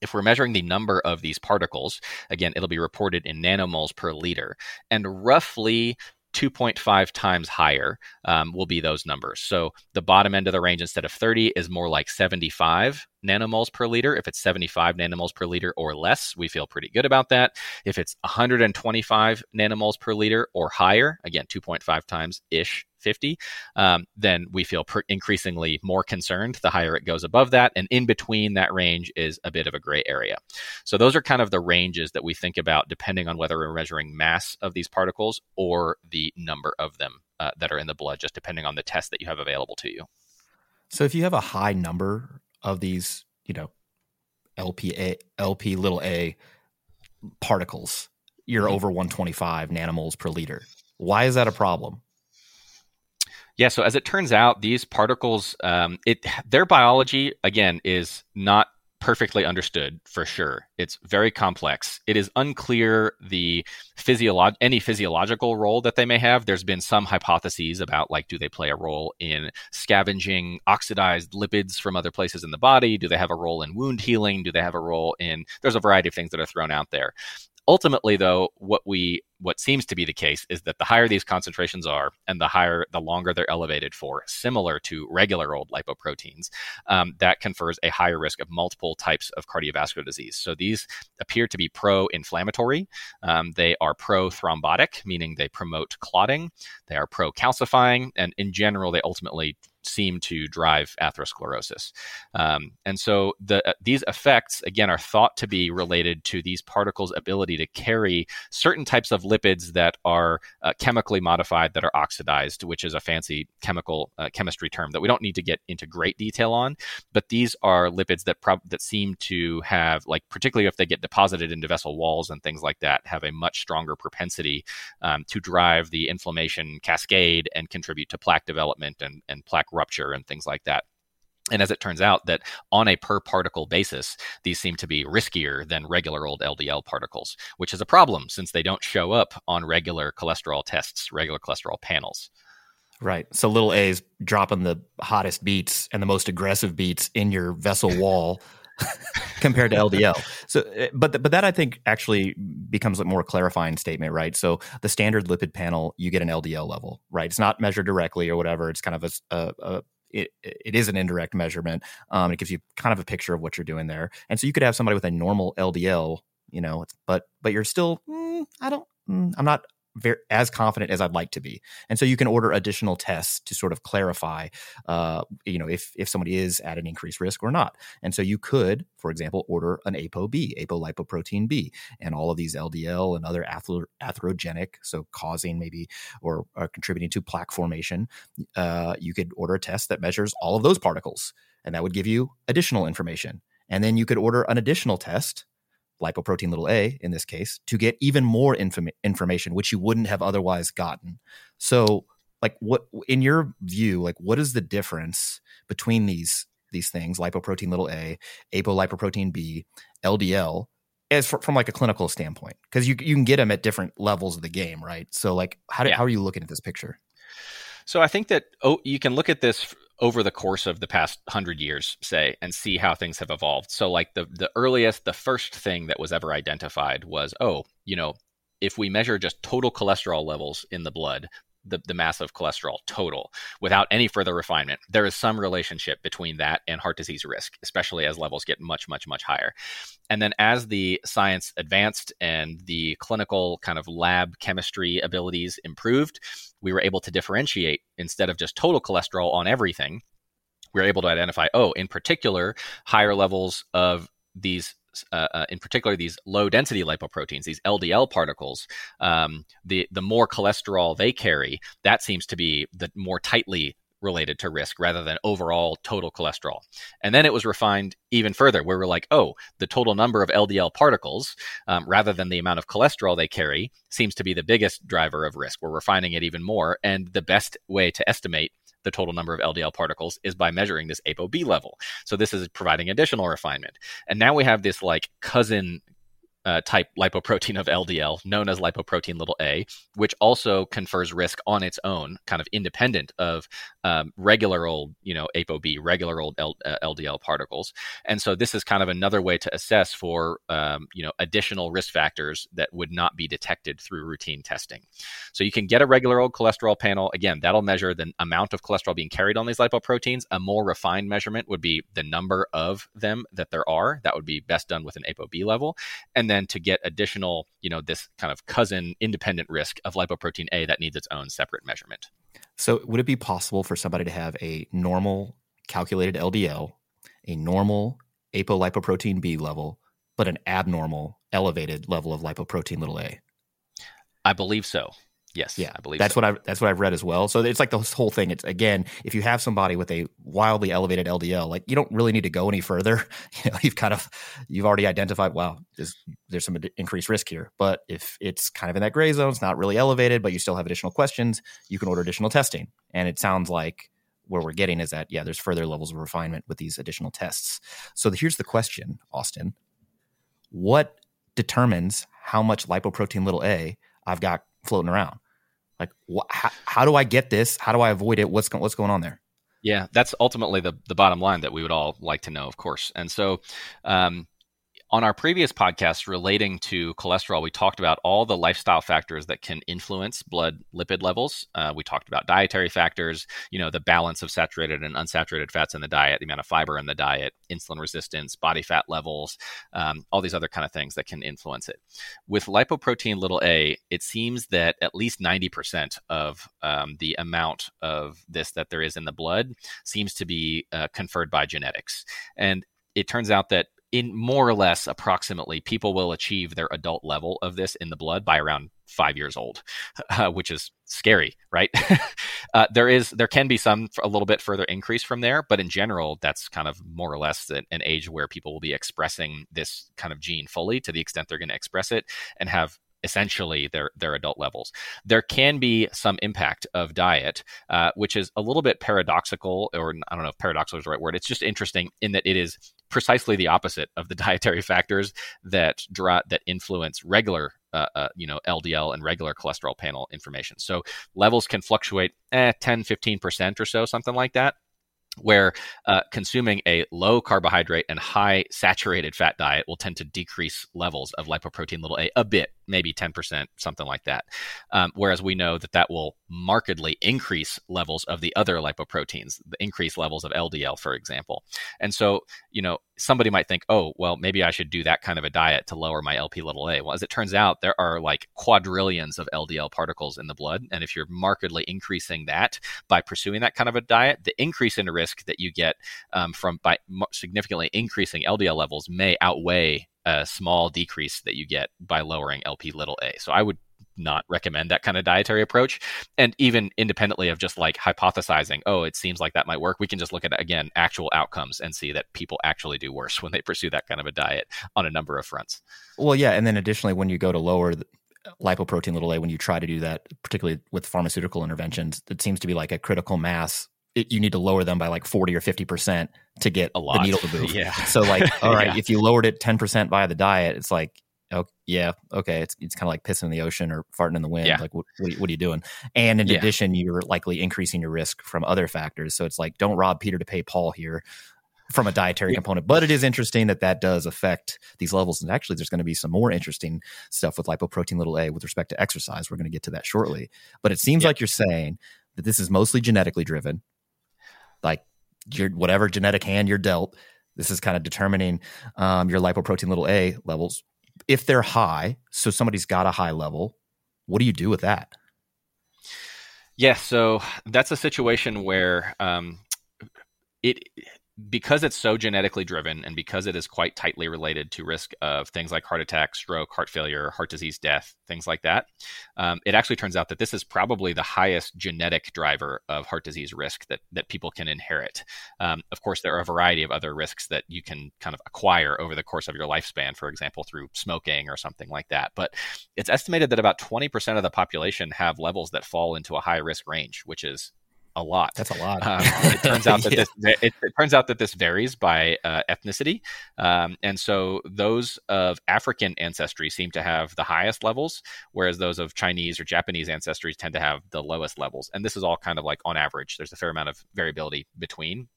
If we're measuring the number of these particles, again, it'll be reported in nanomoles per liter. And roughly 2.5 times higher um, will be those numbers. So the bottom end of the range instead of 30 is more like 75 nanomoles per liter. If it's 75 nanomoles per liter or less, we feel pretty good about that. If it's 125 nanomoles per liter or higher, again, 2.5 times ish 50, um, then we feel increasingly more concerned the higher it goes above that. And in between that range is a bit of a gray area. So those are kind of the ranges that we think about depending on whether we're measuring mass of these particles or the number of them uh, that are in the blood, just depending on the test that you have available to you. So if you have a high number of these, you know, LPA, LP little a particles, you're mm-hmm. over 125 nanomoles per liter. Why is that a problem? Yeah, so as it turns out, these particles, um, it their biology again is not perfectly understood for sure. It's very complex. It is unclear the physiolog- any physiological role that they may have. There's been some hypotheses about like do they play a role in scavenging oxidized lipids from other places in the body? Do they have a role in wound healing? Do they have a role in there's a variety of things that are thrown out there. Ultimately though, what we what seems to be the case is that the higher these concentrations are and the higher the longer they're elevated for similar to regular old lipoproteins um, that confers a higher risk of multiple types of cardiovascular disease. So these appear to be pro-inflammatory. Um, they are pro-thrombotic meaning they promote clotting. They are pro-calcifying. And in general they ultimately seem to drive atherosclerosis. Um, and so the, uh, these effects, again, are thought to be related to these particles' ability to carry certain types of lipids that are uh, chemically modified, that are oxidized, which is a fancy chemical uh, chemistry term that we don't need to get into great detail on. But these are lipids that prob- that seem to have, like, particularly if they get deposited into vessel walls and things like that, have a much stronger propensity um, to drive the inflammation cascade and contribute to plaque development and, and plaque rupture and things like that. And as it turns out, that on a per particle basis, these seem to be riskier than regular old LDL particles, which is a problem since they don't show up on regular cholesterol tests, regular cholesterol panels. Right. So little A is dropping the hottest beats and the most aggressive beats in your vessel wall compared to LDL. So, eh, but but that I think actually becomes a more clarifying statement, right? So the standard lipid panel, you get an LDL level, right? It's not measured directly or whatever. It's kind of a, a, a it, it is an indirect measurement. Um, it gives you kind of a picture of what you're doing there. And so you could have somebody with a normal LDL, you know, but but you're still, mm, I don't, mm, I'm not very, as confident as I'd like to be. And so you can order additional tests to sort of clarify, uh, you know, if if somebody is at an increased risk or not. And so you could, for example, order an ApoB, apolipoprotein B, and all of these LDL and other ather- atherogenic, so causing maybe or, or contributing to plaque formation. Uh, you could order a test that measures all of those particles, and that would give you additional information. And then you could order an additional test lipoprotein little a in this case to get even more inform- information which you wouldn't have otherwise gotten. So like what in your view like what is the difference between these these things lipoprotein little a apolipoprotein b ldl as for, from like a clinical standpoint? Because you, you can get them at different levels of the game right? So like how, do, yeah. how are you looking at this picture? So i think that oh, you can look at this over the course of the past hundred years, say, and see how things have evolved. So, like the the earliest, the first thing that was ever identified was, oh, you know, if we measure just total cholesterol levels in the blood, the, the mass of cholesterol total without any further refinement. There is some relationship between that and heart disease risk, especially as levels get much, much, much higher. And then as the science advanced and the clinical kind of lab chemistry abilities improved, we were able to differentiate instead of just total cholesterol on everything. We were able to identify, oh, in particular, higher levels of these uh, uh, in particular these low density lipoproteins, these LDL particles, um, the the more cholesterol they carry, that seems to be the more tightly related to risk rather than overall total cholesterol. And then it was refined even further, where we're like, oh, the total number of LDL particles, um, rather than the amount of cholesterol they carry, seems to be the biggest driver of risk. We're refining it even more. And the best way to estimate the total number of LDL particles is by measuring this ApoB level. So this is providing additional refinement. And now we have this like cousin uh, type lipoprotein of LDL, known as lipoprotein little a, which also confers risk on its own, kind of independent of um, regular old, you know, ApoB, regular old L- uh, LDL particles. And so this is kind of another way to assess for, um, you know, additional risk factors that would not be detected through routine testing. So you can get a regular old cholesterol panel. Again, that'll measure the amount of cholesterol being carried on these lipoproteins. A more refined measurement would be the number of them that there are. That would be best done with an ApoB level. And then to get additional, you know, this kind of cousin independent risk of lipoprotein A that needs its own separate measurement. So, would it be possible for somebody to have a normal calculated LDL, a normal apolipoprotein B level, but an abnormal elevated level of lipoprotein little a? I believe so. Yes, yeah, I believe that's so. what I that's what I've read as well. So it's like the whole thing. It's again, if you have somebody with a wildly elevated LDL, like you don't really need to go any further. You know, you've kind of you've already identified. Wow, there's, there's some increased risk here. But if it's kind of in that gray zone, it's not really elevated, but you still have additional questions, you can order additional testing. And it sounds like where we're getting is that yeah, there's further levels of refinement with these additional tests. So here's the question, Austin: What determines how much lipoprotein little a I've got floating around. Like, wh- how, how do I get this? How do I avoid it? What's go- what's going on there? Yeah, that's ultimately the the bottom line that we would all like to know, of course. And so, um, on our previous podcast relating to cholesterol, we talked about all the lifestyle factors that can influence blood lipid levels. Uh, we talked about dietary factors, you know, the balance of saturated and unsaturated fats in the diet, the amount of fiber in the diet, insulin resistance, body fat levels, um, all these other kind of things that can influence it. With lipoprotein little a, it seems that at least 90% of um, the amount of this that there is in the blood seems to be uh, conferred by genetics. And it turns out that in more or less approximately people will achieve their adult level of this in the blood by around five years old uh, which is scary right uh, there is there can be some a little bit further increase from there but in general that's kind of more or less an, an age where people will be expressing this kind of gene fully to the extent they're going to express it and have essentially their their adult levels. There can be some impact of diet, uh, which is a little bit paradoxical, or I don't know if paradoxical is the right word. It's just interesting in that it is precisely the opposite of the dietary factors that draw, that influence regular uh, uh, you know LDL and regular cholesterol panel information. So levels can fluctuate eh, 10 15% or so something like that where uh, consuming a low carbohydrate and high saturated fat diet will tend to decrease levels of lipoprotein little a a bit maybe 10%, something like that. Um, whereas we know that that will markedly increase levels of the other lipoproteins, the increased levels of LDL, for example. And so, you know, somebody might think, oh, well, maybe I should do that kind of a diet to lower my LP little a. Well, as it turns out, there are like quadrillions of LDL particles in the blood. And if you're markedly increasing that by pursuing that kind of a diet, the increase in risk that you get um, from by significantly increasing LDL levels may outweigh a small decrease that you get by lowering LP little a. So I would not recommend that kind of dietary approach. And even independently of just like hypothesizing, oh, it seems like that might work, we can just look at, again, actual outcomes and see that people actually do worse when they pursue that kind of a diet on a number of fronts. Well, yeah. And then additionally, when you go to lower the uh, lipoprotein little a, when you try to do that, particularly with pharmaceutical interventions, it seems to be like a critical mass it, you need to lower them by like 40 or 50% to get a lot. the needle to move. yeah. So like, all right, yeah. if you lowered it 10% via the diet, it's like, oh yeah, okay. It's, it's kind of like pissing in the ocean or farting in the wind. Yeah. Like what, what, are you, what are you doing? And in Yeah. addition, you're likely increasing your risk from other factors. So it's like, don't rob Peter to pay Paul here from a dietary component. But it is interesting that that does affect these levels. And actually, there's going to be some more interesting stuff with lipoprotein little a with respect to exercise. We're going to get to that shortly. But it seems like you're saying that this is mostly genetically driven. Like your whatever genetic hand you're dealt, this is kind of determining um, your lipoprotein little a levels. If they're high, so somebody's got a high level, what do you do with that? Yeah, so that's a situation where um, it because it's so genetically driven and because it is quite tightly related to risk of things like heart attack, stroke, heart failure, heart disease, death, things like that. Um, it actually turns out that this is probably the highest genetic driver of heart disease risk that that people can inherit. Um, of course, there are a variety of other risks that you can kind of acquire over the course of your lifespan, for example, through smoking or something like that. But it's estimated that about 20% of the population have levels that fall into a high risk range, which is a lot. That's a lot. Um, it turns out that yeah. this it, it, turns out that this varies by uh, ethnicity, um, and so those of African ancestry seem to have the highest levels, whereas those of Chinese or Japanese ancestry tend to have the lowest levels. And this is all kind of like on average. There's a fair amount of variability between.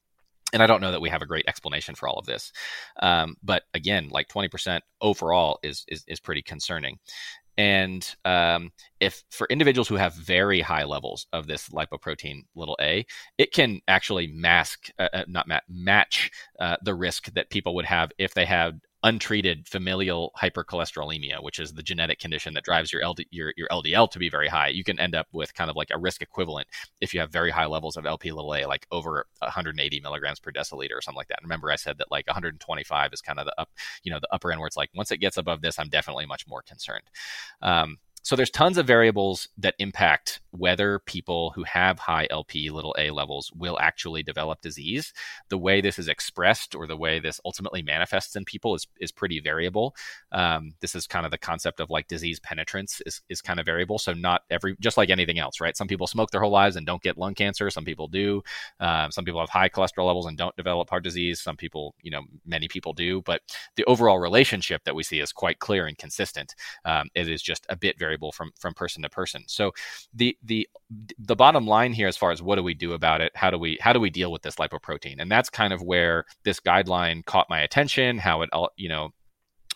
And I don't know that we have a great explanation for all of this, um, but again, like 20% overall is, is is pretty concerning. And um, if for individuals who have very high levels of this lipoprotein little a, it can actually mask, uh, uh not ma- match uh, the risk that people would have if they had untreated familial hypercholesterolemia, which is the genetic condition that drives your, LD, your, your LDL to be very high, you can end up with kind of like a risk equivalent if you have very high levels of LP little a, like over 180 milligrams per deciliter or something like that. Remember, I said that like 125 is kind of the up, you know, the upper end where it's like once it gets above this, I'm definitely much more concerned. Um, so there's tons of variables that impact whether people who have high LP little a levels will actually develop disease. The way this is expressed or the way this ultimately manifests in people is, is pretty variable. Um, this is kind of the concept of like disease penetrance is, is kind of variable. So not every, just like anything else, right? Some people smoke their whole lives and don't get lung cancer. Some people do. Um, some people have high cholesterol levels and don't develop heart disease. Some people, you know, many people do. But the overall relationship that we see is quite clear and consistent. Um, it is just a bit variable from from person to person. So the the the bottom line here, as far as what do we do about it, how do we how do we deal with this lipoprotein, and that's kind of where this guideline caught my attention. How it all you know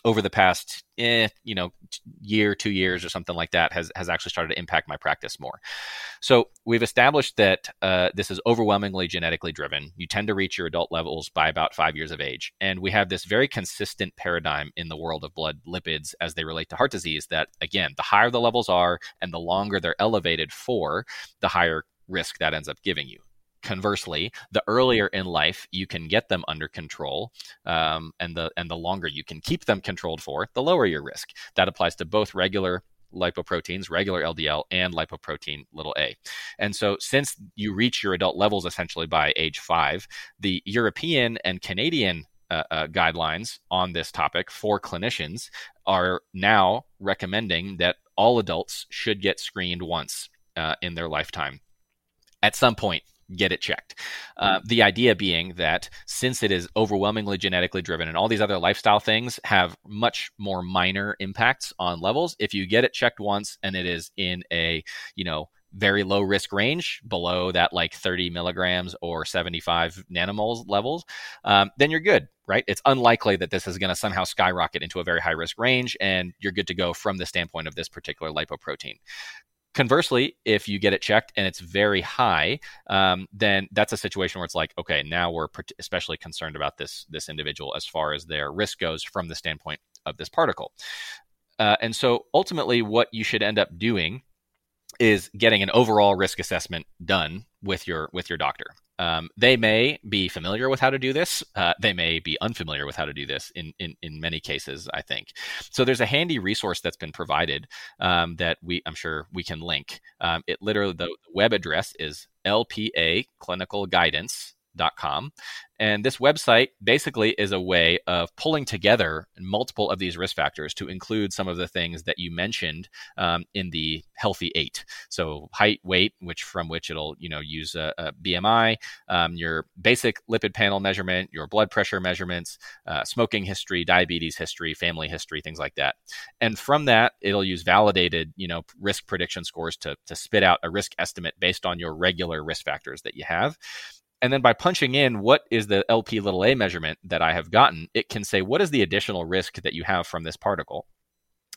over the past eh, you know year two years or something like that has has actually started to impact my practice more. So we've established that uh, this is overwhelmingly genetically driven. You tend to reach your adult levels by about five years of age. And we have this very consistent paradigm in the world of blood lipids as they relate to heart disease that again the higher the levels are and the longer they're elevated for the higher risk that ends up giving you conversely, the earlier in life you can get them under control, um, and the and the longer you can keep them controlled for, the lower your risk. That applies to both regular lipoproteins, regular LDL, and lipoprotein little a. And so, since you reach your adult levels essentially by age five, the European and Canadian uh, uh, guidelines on this topic for clinicians are now recommending that all adults should get screened once uh, in their lifetime at some point get it checked. Uh, the idea being that since it is overwhelmingly genetically driven and all these other lifestyle things have much more minor impacts on levels, if you get it checked once and it is in a, you know, very low risk range below that like 30 milligrams or 75 nanomoles levels, um, then you're good, right? It's unlikely that this is going to somehow skyrocket into a very high risk range and you're good to go from the standpoint of this particular lipoprotein. Conversely, if you get it checked and it's very high, um, then that's a situation where it's like, okay, now we're especially concerned about this this individual as far as their risk goes from the standpoint of this particle. Uh, and so ultimately, what you should end up doing is getting an overall risk assessment done with your with your doctor. Um, they may be familiar with how to do this. Uh, they may be unfamiliar with how to do this in, in, in many cases, I think. So there's a handy resource that's been provided um, that we I'm sure we can link. Um, it literally the web address is LPA Clinical Guidance com. And this website basically is a way of pulling together multiple of these risk factors to include some of the things that you mentioned um, in the healthy eight. So height, weight, which from which it'll you know use a, a BMI, um, your basic lipid panel measurement, your blood pressure measurements, uh, smoking history, diabetes history, family history, things like that. And from that, it'll use validated you know risk prediction scores to to spit out a risk estimate based on your regular risk factors that you have. And then by punching in what is the LP little a measurement that I have gotten, it can say what is the additional risk that you have from this particle.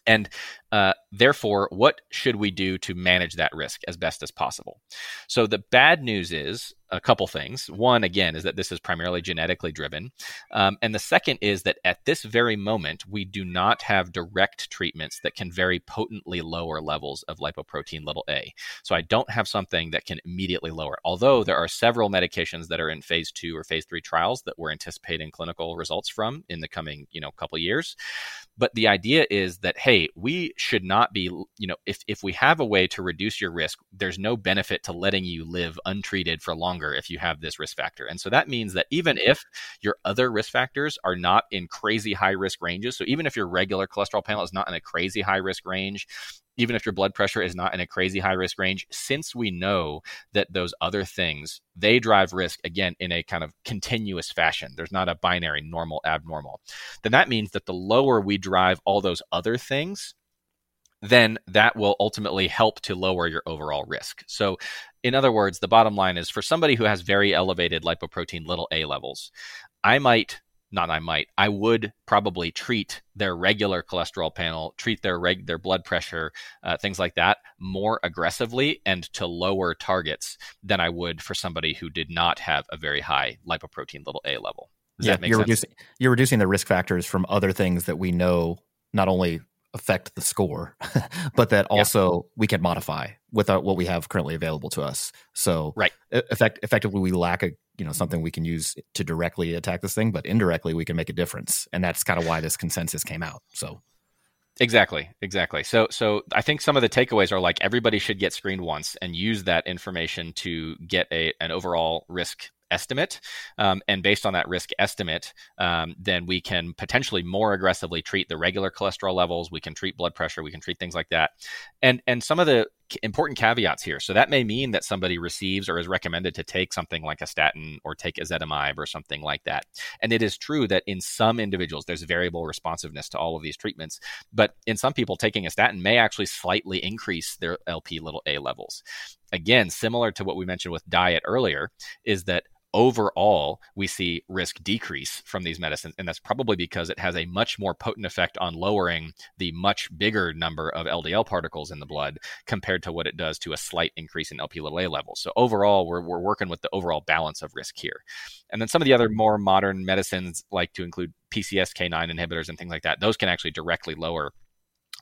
And uh, therefore, what should we do to manage that risk as best as possible? So, the bad news is a couple things. One, again, is that this is primarily genetically driven. Um, and the second is that at this very moment, we do not have direct treatments that can very potently lower levels of lipoprotein little a. So I don't have something that can immediately lower. Although there are several medications that are in phase two or phase three trials that we're anticipating clinical results from in the coming, you know, couple years. But the idea is that, hey, we should not be, you know, if, if we have a way to reduce your risk, there's no benefit to letting you live untreated for longer if you have this risk factor. And so that means that even if your other risk factors are not in crazy high risk ranges, so even if your regular cholesterol panel is not in a crazy high risk range, even if your blood pressure is not in a crazy high risk range, since we know that those other things they drive risk again in a kind of continuous fashion. There's not a binary normal abnormal. Then that means that the lower we drive all those other things, then that will ultimately help to lower your overall risk. So, in other words, the bottom line is for somebody who has very elevated lipoprotein little a levels, I might not I might I would probably treat their regular cholesterol panel, treat their reg their blood pressure, uh, things like that more aggressively and to lower targets than I would for somebody who did not have a very high lipoprotein little a level. Does yeah, you're sense? reducing you're reducing the risk factors from other things that we know not only affect the score, but that also yeah. we can modify with our, what we have currently available to us. So, right, effect, effectively, we lack a you know something we can use to directly attack this thing, but indirectly we can make a difference, and that's kind of why this consensus came out. So. Exactly, exactly. So, so I think some of the takeaways are like everybody should get screened once and use that information to get a an overall risk estimate. Um, and based on that risk estimate, um, then we can potentially more aggressively treat the regular cholesterol levels. We can treat blood pressure. We can treat things like that. And and some of the important caveats here. So that may mean that somebody receives or is recommended to take something like a statin or take ezetimibe or something like that. And it is true that in some individuals there's variable responsiveness to all of these treatments, but in some people taking a statin may actually slightly increase their LP little a levels. Again, similar to what we mentioned with diet earlier, is that overall we see risk decrease from these medicines and that's probably because it has a much more potent effect on lowering the much bigger number of ldl particles in the blood compared to what it does to a slight increase in lp little levels. So overall we're, we're working with the overall balance of risk here. And then some of the other more modern medicines like to include pcsk9 inhibitors and things like that those can actually directly lower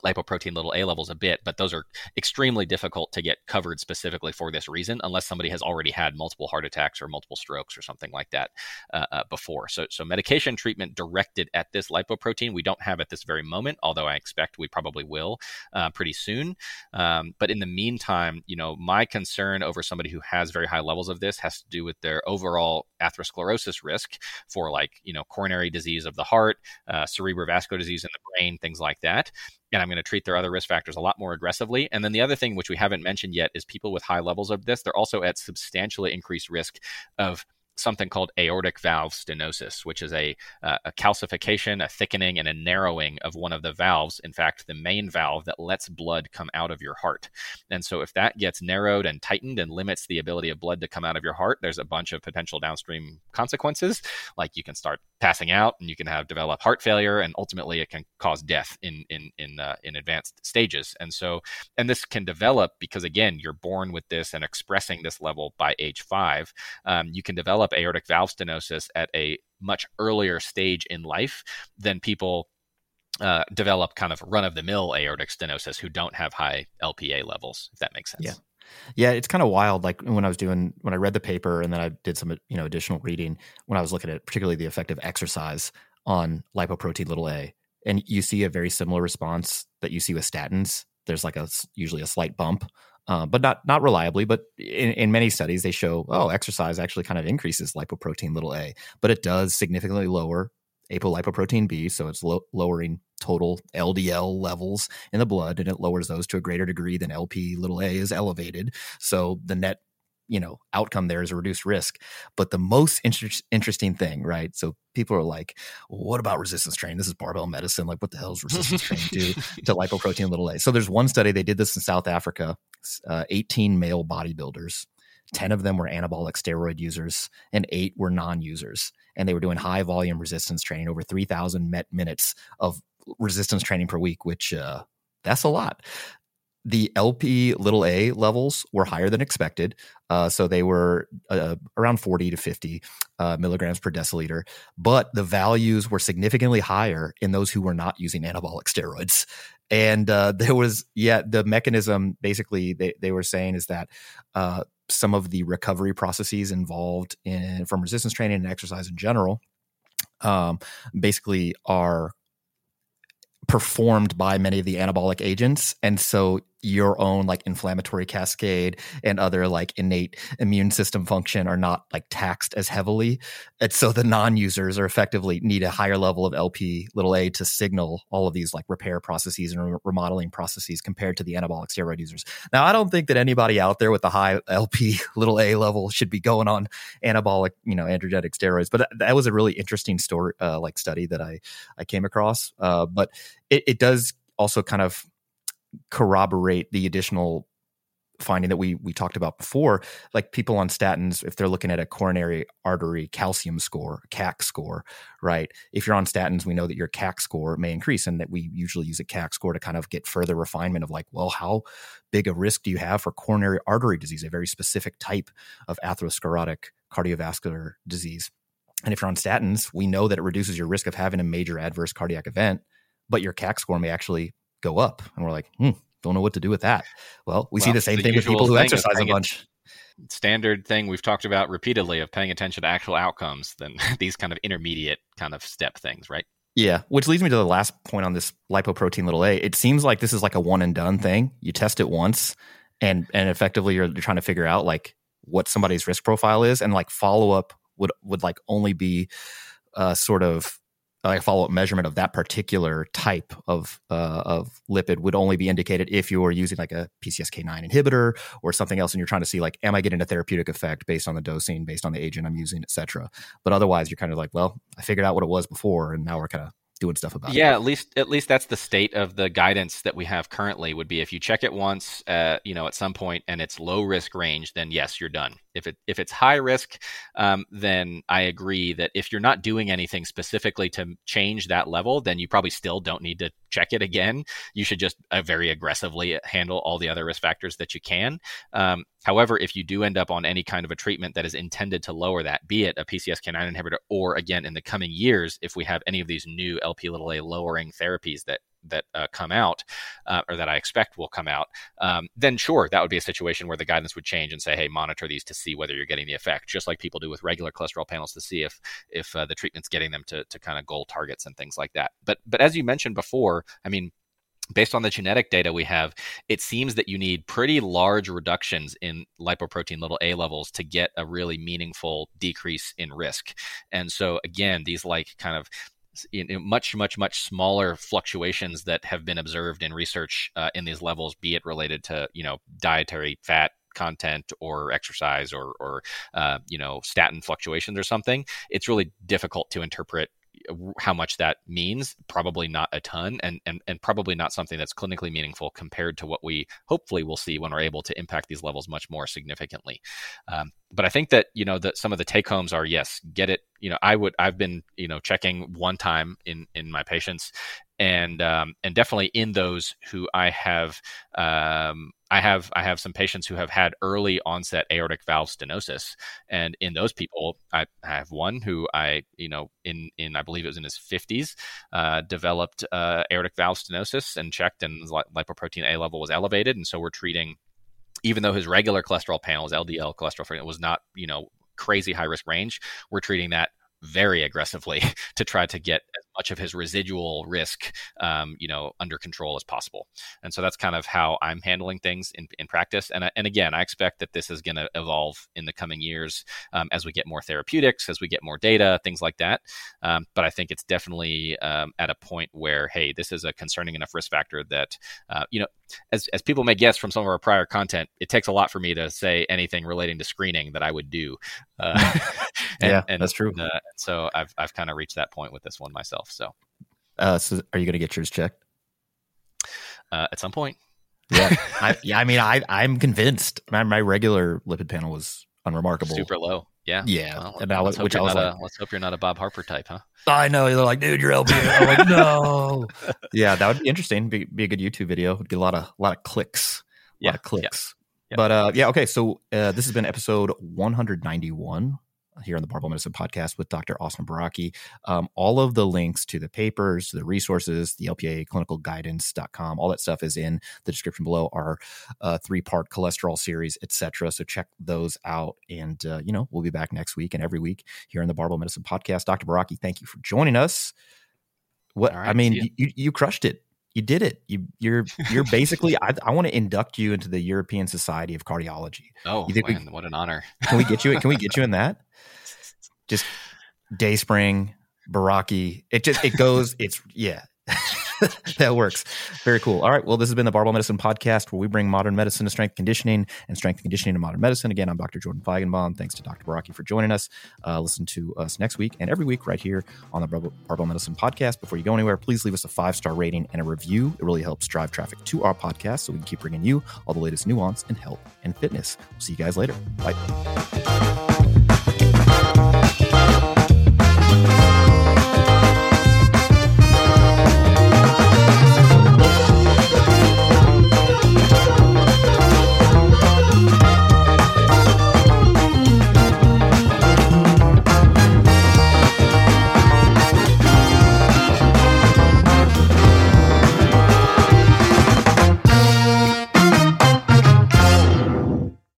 lipoprotein little a levels a bit, but those are extremely difficult to get covered specifically for this reason, unless somebody has already had multiple heart attacks or multiple strokes or something like that uh, uh, before. So, so medication treatment directed at this lipoprotein we don't have at this very moment, although I expect we probably will uh, pretty soon. Um, but in the meantime, you know, my concern over somebody who has very high levels of this has to do with their overall atherosclerosis risk for like you know coronary disease of the heart, uh, cerebrovascular disease in the brain, things like that and I'm going to treat their other risk factors a lot more aggressively. And then the other thing, which we haven't mentioned yet, is people with high levels of this, they're also at substantially increased risk of something called aortic valve stenosis, which is a, uh, a calcification, a thickening, and a narrowing of one of the valves. In fact, the main valve that lets blood come out of your heart. And so, if that gets narrowed and tightened and limits the ability of blood to come out of your heart, there's a bunch of potential downstream consequences. Like you can start passing out, and you can have develop heart failure, and ultimately it can cause death in in in uh, in advanced stages. And so, and this can develop because again, you're born with this and expressing this level by age five. Um, you can develop develop aortic valve stenosis at a much earlier stage in life than people uh, develop kind of run of the mill aortic stenosis who don't have high LPA levels, if that makes sense. Yeah. Yeah, it's kind of wild. Like when I was doing, when I read the paper and then I did some, you know, additional reading when I was looking at particularly the effect of exercise on lipoprotein little a, and you see a very similar response that you see with statins. There's like a usually a slight bump uh, but not not reliably. But in, in many studies, they show oh, exercise actually kind of increases lipoprotein little a, but it does significantly lower apolipoprotein B, so it's lo- lowering total LDL levels in the blood, and it lowers those to a greater degree than LP little a is elevated. So the net you know outcome there is a reduced risk but the most inter- interesting thing right so people are like well, what about resistance training this is barbell medicine like what the hell is resistance training do to lipoprotein little a so there's one study they did this in south africa uh, 18 male bodybuilders 10 of them were anabolic steroid users and 8 were non-users and they were doing high volume resistance training over 3000 met minutes of resistance training per week which uh, that's a lot the LP little a levels were higher than expected. Uh, so they were uh, around 40 to 50 uh, milligrams per deciliter, but the values were significantly higher in those who were not using anabolic steroids. And uh, there was, yeah, the mechanism basically they, they were saying is that uh, some of the recovery processes involved in from resistance training and exercise in general um, basically are performed by many of the anabolic agents. And so your own like inflammatory cascade and other like innate immune system function are not like taxed as heavily. And so the non-users are effectively need a higher level of LP little a to signal all of these like repair processes and remodeling processes compared to the anabolic steroid users. Now, I don't think that anybody out there with the high LP little a level should be going on anabolic, you know, androgenic steroids, but that, was a really interesting story, uh, like study that I, I came across. Uh, but it, it does also kind of corroborate the additional finding that we we talked about before. Like people on statins if they're looking at a coronary artery calcium score cac score right? If you're on statins we know that your cac score may increase and that we usually use a cac score to kind of get further refinement of like well how big a risk do you have for coronary artery disease a very specific type of atherosclerotic cardiovascular disease? And if you're on statins we know that it reduces your risk of having a major adverse cardiac event but your cac score may actually go up. And we're like, hmm, don't know what to do with that. Well, we well, see the same the thing with people who exercise a bunch. Standard thing we've talked about repeatedly of paying attention to actual outcomes than these kind of intermediate kind of step things, right? Yeah, which leads me to the last point on this lipoprotein little a. It seems like this is like a one and done thing. You test it once, and and effectively you're, you're trying to figure out like what somebody's risk profile is, and like follow up would would like only be uh, sort of like a follow up measurement of that particular type of uh, of lipid would only be indicated if you were using like a PCSK9 inhibitor or something else, and you're trying to see like, am I getting a therapeutic effect based on the dosing, based on the agent I'm using, etc. But otherwise, you're kind of like, well, I figured out what it was before, and now we're kind of doing stuff about yeah, it. Yeah, at least at least that's the state of the guidance that we have currently. Would be if you check it once, uh, you know, at some point, and it's low risk range, then yes, you're done. If it if it's high risk, um, then I agree that if you're not doing anything specifically to change that level, then you probably still don't need to check it again. You should just uh, very aggressively handle all the other risk factors that you can. Um, however, if you do end up on any kind of a treatment that is intended to lower that, be it a PCSK9 inhibitor or again in the coming years, if we have any of these new LP little a lowering therapies that that uh, come out uh, or that I expect will come out, um, then sure, that would be a situation where the guidance would change and say, hey, monitor these to see whether you're getting the effect, just like people do with regular cholesterol panels to see if if uh, the treatment's getting them to to kind of goal targets and things like that. But but as you mentioned before, I mean, based on the genetic data we have, it seems that you need pretty large reductions in lipoprotein little a levels to get a really meaningful decrease in risk. And so, again, these like kind of much, much, much smaller fluctuations that have been observed in research uh, in these levels, be it related to you know dietary fat content or exercise or or uh, you know statin fluctuations or something. It's really difficult to interpret how much that means probably not a ton and, and and probably not something that's clinically meaningful compared to what we hopefully will see when we're able to impact these levels much more significantly. Um, but i think that you know that some of the take homes are yes get it you know i would i've been you know checking one time in in my patients and um, and definitely in those who I have um, I have I have some patients who have had early onset aortic valve stenosis, and in those people, I, have one who I you know in in I believe it was in his fifties uh, developed uh, aortic valve stenosis and checked, and lipoprotein A level was elevated, and so we're treating. Even though his regular cholesterol panels, LDL cholesterol it was not, you know, crazy high risk range, we're treating that very aggressively to try to get as much of his residual risk, um, you know, under control as possible. And so that's kind of how I'm handling things in, in practice. And, and again, I expect that this is going to evolve in the coming years um, as we get more therapeutics, as we get more data, things like that. Um, but I think it's definitely um, at a point where, hey, this is a concerning enough risk factor that, uh, you know, as, as people may guess from some of our prior content, it takes a lot for me to say anything relating to screening that I would do. Uh, and, yeah, and, that's true. Uh, so I've, I've kind of reached that point with this one myself. So, uh, so are you going to get yours checked? Uh, at some point. Yeah, I, yeah. I mean, I I'm convinced. My, my regular lipid panel was unremarkable, super low. Yeah, yeah. Well, and I which I was like, a, let's hope you're not a Bob Harper type, huh? I know. They're like, dude, you're LP. I'm like, no. yeah, that would be interesting. Be, be a good YouTube video. Would get a lot of a lot of clicks. A yeah, lot of clicks. Yeah. But uh, yeah, okay. So uh, this has been episode 191 here on the Barbell Medicine podcast with Dr. Austin Baraki. Um, all of the links to the papers, to the resources, the LPA clinical guidance.com, all that stuff is in the description below our uh, three part cholesterol series, etc. So check those out. And, uh, you know, we'll be back next week and every week here on the Barbell Medicine podcast. Dr. Baraki, thank you for joining us. What right, I mean, you, you crushed it you did it. You you're you're basically. I, I want to induct you into the European Society of Cardiology. Oh, You think we- man, what an honor! Can we get you? Can we get you in that? Just Dayspring, Baraki. It just it goes. It's yeah. that works. Very cool. All right. Well, this has been the Barbell Medicine Podcast, where we bring modern medicine to strength conditioning and strength conditioning to modern medicine. Again, I'm Dr. Jordan Feigenbaum. Thanks to Dr. Baraki for joining us. Uh, listen to us next week and every week right here on the Barbell Medicine Podcast. Before you go anywhere, please leave us a five star rating and a review. It really helps drive traffic to our podcast so we can keep bringing you all the latest nuance in health and fitness. We'll see you guys later. Bye.